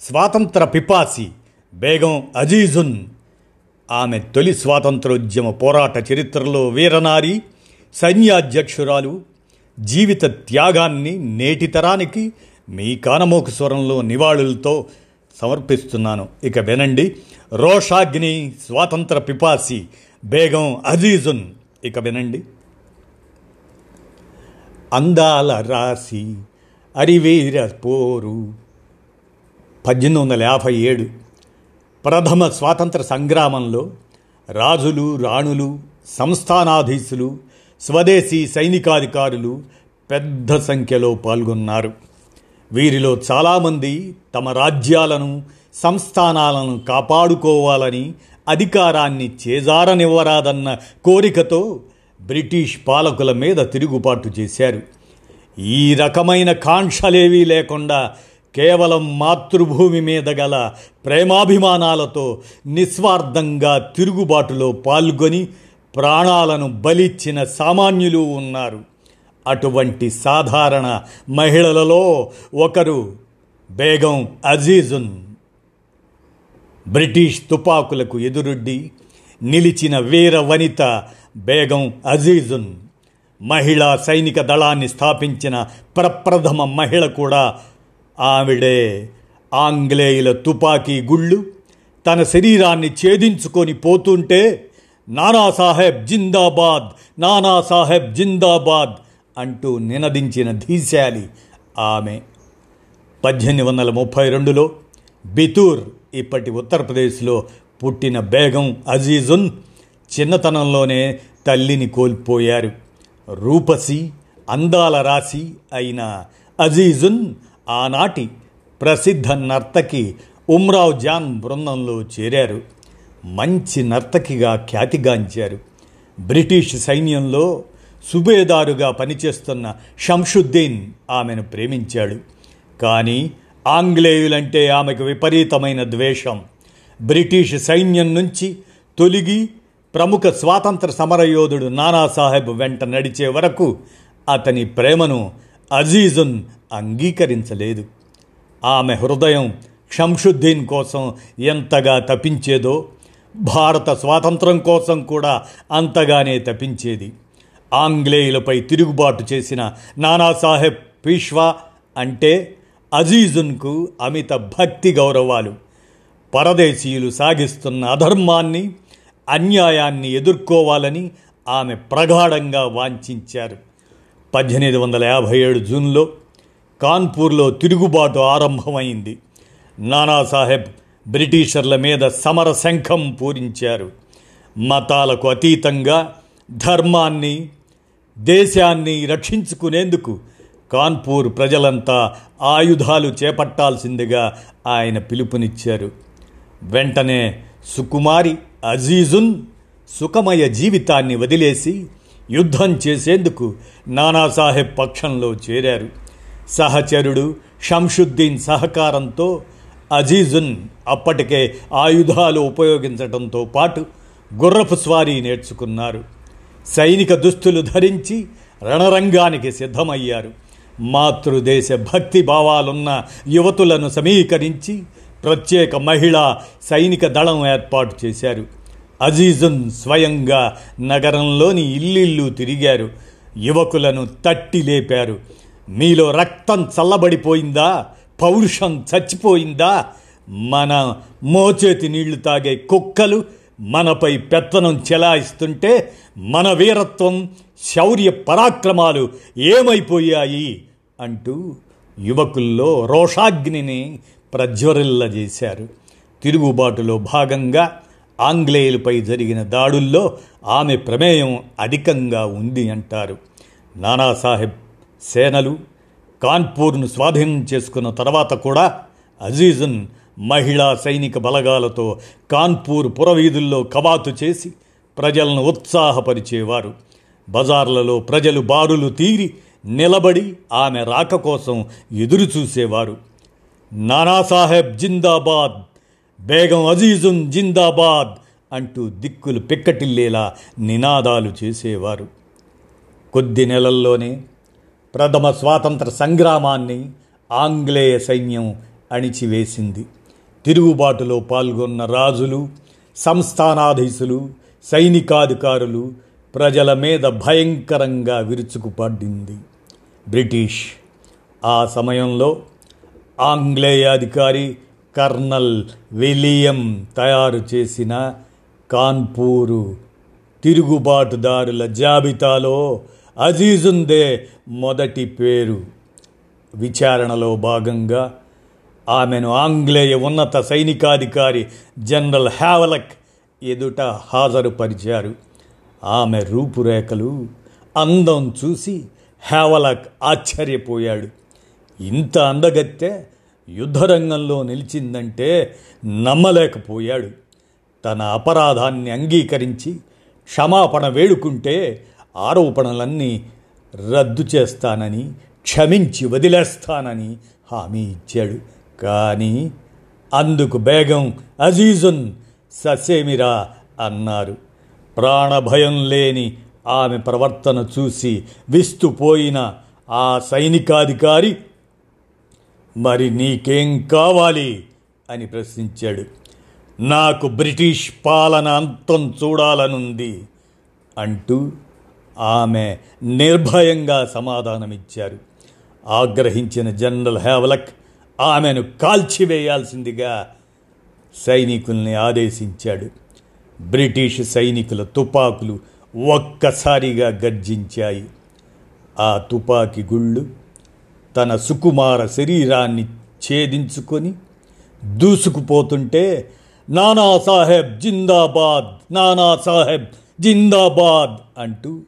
స్వాతంత్ర పిపాసి బేగం అజీజున్. ఆమె తొలి స్వాతంత్రోద్యమ పోరాట చరిత్రలో వీరనారి సైన్యాధ్యక్షురాలు జీవిత త్యాగాన్ని నేటి తరానికి మీ కానమోకు స్వరంలో నివాళులతో సమర్పిస్తున్నాను. ఇక వినండి రోషాగ్ని స్వాతంత్ర పిపాసి బేగం అజీజున్. ఇక వినండి. అందాల రాసి అరివీర పోరు పద్దెనిమిది వందల యాభై ఏడు ప్రథమ స్వాతంత్ర సంగ్రామంలో రాజులు రాణులు సంస్థానాధీశులు స్వదేశీ సైనికాధికారులు పెద్ద సంఖ్యలో పాల్గొన్నారు. వీరిలో చాలామంది తమ రాజ్యాలను సంస్థానాలను కాపాడుకోవాలని అధికారాన్ని చేజారనివ్వరాదన్న కోరికతో బ్రిటిష్ పాలకుల మీద తిరుగుబాటు చేశారు. ఈ రకమైన కాంక్షలేవీ లేకుండా కేవలం మాతృభూమి మీద గల ప్రేమాభిమానాలతో నిస్వార్థంగా తిరుగుబాటులో పాల్గొని ప్రాణాలను బలిచ్చిన సామాన్యులు ఉన్నారు. అటువంటి సాధారణ మహిళలలో ఒకరు బేగం అజీజున్. బ్రిటిష్ తుపాకులకు ఎదురొడ్డి నిలిచిన వీర వనిత బేగం అజీజున్. మహిళా సైనిక దళాన్ని స్థాపించిన ప్రప్రథమ మహిళ కూడా ఆవిడే ఆంగ్లేయుల తుపాకీ గుళ్ళు తన శరీరాన్ని ఛేదించుకొని పోతుంటే నానాసాహెబ్ జిందాబాద్ నానాసాహెబ్ జిందాబాద్ అంటూ నినదించిన ధీశాలి ఆమె. పద్దెనిమిది వందల ముప్పై రెండులో బితూర్ ఇప్పటి ఉత్తరప్రదేశ్లో పుట్టిన బేగం అజీజున్ చిన్నతనంలోనే తల్లిని కోల్పోయారు. రూపసి అందాల రాశి అయిన అజీజున్ ఆనాటి ప్రసిద్ధ నర్తకి ఉమ్రావ్ జాన్ బృందంలో చేరారు. మంచి నర్తకిగా ఖ్యాతిగాంచారు. బ్రిటిష్ సైన్యంలో సుబేదారుగా పనిచేస్తున్న షంషుద్దీన్ ఆమెను ప్రేమించాడు. కానీ ఆంగ్లేయులంటే ఆమెకు విపరీతమైన ద్వేషం. బ్రిటిష్ సైన్యం నుంచి తొలిగి ప్రముఖ స్వాతంత్ర సమరయోధుడు నానాసాహెబ్ వెంట నడిచే వరకు అతని ప్రేమను అజీజున్ అంగీకరించలేదు. ఆమె హృదయం షంషుద్దీన్ కోసం ఎంతగా తపించేదో భారత స్వాతంత్రం కోసం కూడా అంతగానే తపించేది. ఆంగ్లేయులపై తిరుగుబాటు చేసిన నానాసాహెబ్ పీష్వా అంటే అజీజున్కు అమిత భక్తి గౌరవాలు. పరదేశీయులు సాగిస్తున్న అధర్మాన్ని అన్యాయాన్ని ఎదుర్కోవాలని ఆమె ప్రగాఢంగా వాంఛించారు. పద్దెనిమిది వందల యాభై ఏడు జూన్లో కాన్పూర్లో తిరుగుబాటు ఆరంభమైంది. నానాసాహెబ్ బ్రిటిషర్ల మీద సమర శంఖం పూరించారు. మతాలకు అతీతంగా ధర్మాన్ని దేశాన్ని రక్షించుకునేందుకు కాన్పూర్ ప్రజలంతా ఆయుధాలు చేపట్టాల్సిందిగా ఆయన పిలుపునిచ్చారు. వెంటనే సుకుమారి అజీజున్ సుఖమయ జీవితాన్ని వదిలేసి యుద్ధం చేసేందుకు నానాసాహెబ్ పక్షంలో చేరారు. సహచరుడు షంషుద్దీన్ సహకారంతో అజీజున్ అప్పటికే ఆయుధాలు ఉపయోగించడంతో పాటు గుర్రపు స్వారీ నేర్చుకున్నారు. సైనిక దుస్తులు ధరించి రణరంగానికి సిద్ధమయ్యారు. మాతృదేశ భక్తి భావాలున్న యువతులను సమీకరించి ప్రత్యేక మహిళా సైనిక దళం ఏర్పాటు చేశారు. అజీజున్ స్వయంగా నగరంలోని ఇల్లిల్లు తిరిగారు. యువకులను తట్టి లేపారు. మీలో రక్తం చల్లబడిపోయిందా? పౌరుషం చచ్చిపోయిందా? మన మోచేతి నీళ్ళు తాగే కుక్కలు మనపై పెత్తనం చెలాయిస్తుంటే మన వీరత్వం శౌర్య పరాక్రమాలు ఏమైపోయాయి? అంటూ యువకుల్లో రోషాగ్నిని ప్రజ్వరిల్లజేశారు. తిరుగుబాటులో భాగంగా ఆంగ్లేయులపై జరిగిన దాడుల్లో ఆమె ప్రమేయం అధికంగా ఉంది అంటారు. నానాసాహెబ్ సేనలు కాన్పూర్ను స్వాధీనం చేసుకున్న తర్వాత కూడా అజీజున్ మహిళా సైనిక బలగాలతో కాన్పూర్ పురవీధుల్లో కవాతు చేసి ప్రజలను ఉత్సాహపరిచేవారు. బజార్లలో ప్రజలు బారులు తీరి నిలబడి ఆమె రాక కోసం ఎదురుచూసేవారు. నానాసాహెబ్ జిందాబాద్ బేగం అజీజున్ జిందాబాద్ అంటూ దిక్కులు పిక్కటిల్లేలా నినాదాలు చేసేవారు. కొద్ది నెలల్లోనే ప్రథమ స్వాతంత్ర సంగ్రామాన్ని ఆంగ్లేయ సైన్యం అణిచివేసింది. తిరుగుబాటులో పాల్గొన్న రాజులు సంస్థానాధీశులు సైనికాధికారులు ప్రజల మీద భయంకరంగా విరుచుకుపడింది. బ్రిటిష్ ఆ సమయంలో ఆంగ్లేయ అధికారి కర్నల్ విలియం తయారు చేసిన కాన్పూరు తిరుగుబాటుదారుల జాబితాలో అజీజుందే మొదటి పేరు. విచారణలో భాగంగా ఆమెను ఆంగ్లేయ ఉన్నత సైనికాధికారి జనరల్ హ్యావలక్ ఎదుట హాజరుపరిచారు. ఆమె రూపురేఖలు అందం చూసి హ్యావలక్ ఆశ్చర్యపోయాడు. ఇంత అందగత్తే యుద్ధరంగంలో నిలిచిందంటే నమ్మలేకపోయాడు. తన అపరాధాన్ని అంగీకరించి క్షమాపణ వేడుకుంటే ఆరోపణలన్నీ రద్దు చేస్తానని క్షమించి వదిలేస్తానని హామీ ఇచ్చాడు. కానీ అందుకు బేగం అజీజున్ ససేమిరా అన్నారు. ప్రాణభయం లేని ఆమె ప్రవర్తన చూసి విస్తుపోయిన ఆ సైనికాధికారి మరి నీకేం కావాలి? అని ప్రశ్నించాడు. నాకు బ్రిటిష్ పాలన అంతం చూడాలనుంది అంటూ ఆమె నిర్భయంగా సమాధానమిచ్చారు. ఆగ్రహించిన జనరల్ హేవలక్ ఆమెను కాల్చివేయాల్సిందిగా సైనికుల్ని ఆదేశించాడు. బ్రిటిష్ సైనికుల తుపాకులు ఒక్కసారిగా గర్జించాయి. ఆ తుపాకి గుళ్ళు తన సుకుమార శరీరాన్ని ఛేదించుకొని దూసుకుపోతుంటే నానాసాహెబ్ జిందాబాద్ నానాసాహెబ్ జిందాబాద్ అంటూ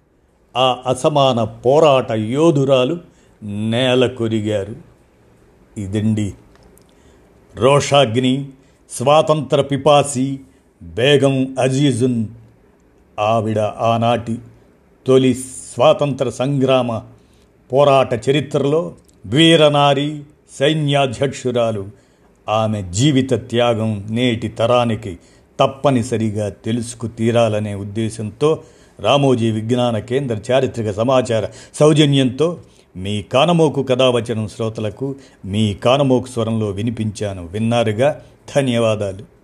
ఆ అసమాన పోరాట యోధురాలు నేల కొరిగారు ఇదండి రోషాగ్ని స్వాతంత్ర పిపాసి బేగం అజీజున్. ఆవిడ ఆనాటి తొలి స్వాతంత్ర సంగ్రామ పోరాట చరిత్రలో వీరనారి సైన్యాధ్యక్షురాలు. ఆమె జీవిత త్యాగం నేటి తరానికి తప్పనిసరిగా తెలుసుకు తీరాలనే ఉద్దేశంతో రామోజీ విజ్ఞాన కేంద్ర చారిత్రక సమాచార సౌజన్యంతో మీ కానమోకు కథావచనం శ్రోతలకు మీ కానమోకు స్వరంలో వినిపించాను. విన్నారుగా? ధన్యవాదాలు.